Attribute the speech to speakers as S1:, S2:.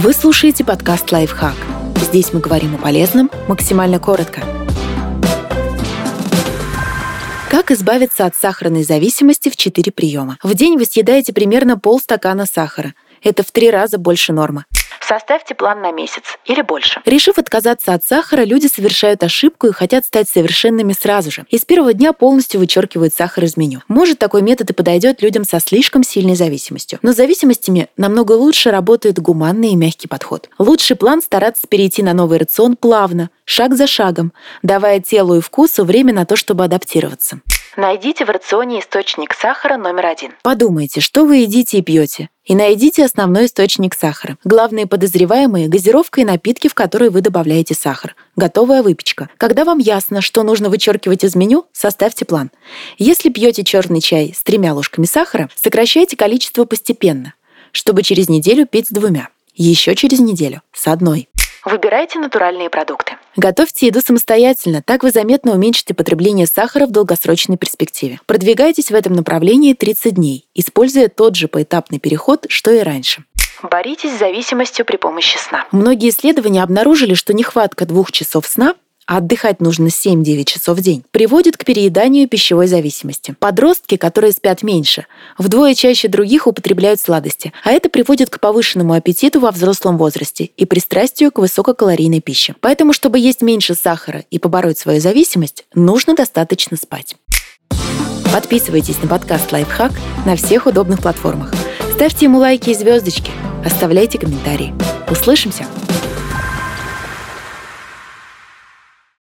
S1: Вы слушаете подкаст «Лайфхак». Здесь мы говорим о полезном максимально коротко. Как избавиться от сахарной зависимости в 4 приема? В день вы съедаете примерно полстакана сахара. Это в три раза больше нормы. Составьте план на месяц или больше. Решив отказаться от сахара, люди совершают ошибку и хотят стать совершенными сразу же. И с первого дня полностью вычеркивают сахар из меню. Может, такой метод и подойдет людям со слишком сильной зависимостью. Но с зависимостями намного лучше работает гуманный и мягкий подход. Лучший план стараться перейти на новый рацион плавно, шаг за шагом, давая телу и вкусу время на то, чтобы адаптироваться. Найдите в рационе источник сахара номер один. Подумайте, что вы едите и пьете, и найдите основной источник сахара. Главные подозреваемые – газировка и напитки, в которые вы добавляете сахар. Готовая выпечка. Когда вам ясно, что нужно вычеркивать из меню, составьте план. Если пьете черный чай с тремя ложками сахара, сокращайте количество постепенно, чтобы через неделю пить с двумя. Еще через неделю – с одной. Выбирайте натуральные продукты. Готовьте еду самостоятельно, так вы заметно уменьшите потребление сахара в долгосрочной перспективе. Продвигайтесь в этом направлении 30 дней, используя тот же поэтапный переход, что и раньше. Боритесь с зависимостью при помощи сна. Многие исследования обнаружили, что нехватка двух часов сна а отдыхать нужно 7-9 часов в день, приводит к перееданию пищевой зависимости. Подростки, которые спят меньше, вдвое чаще других употребляют сладости, а это приводит к повышенному аппетиту во взрослом возрасте и пристрастию к высококалорийной пище. Поэтому, чтобы есть меньше сахара и побороть свою зависимость, нужно достаточно спать. Подписывайтесь на подкаст «Лайфхак» на всех удобных платформах. Ставьте ему лайки и звездочки, оставляйте комментарии. Услышимся!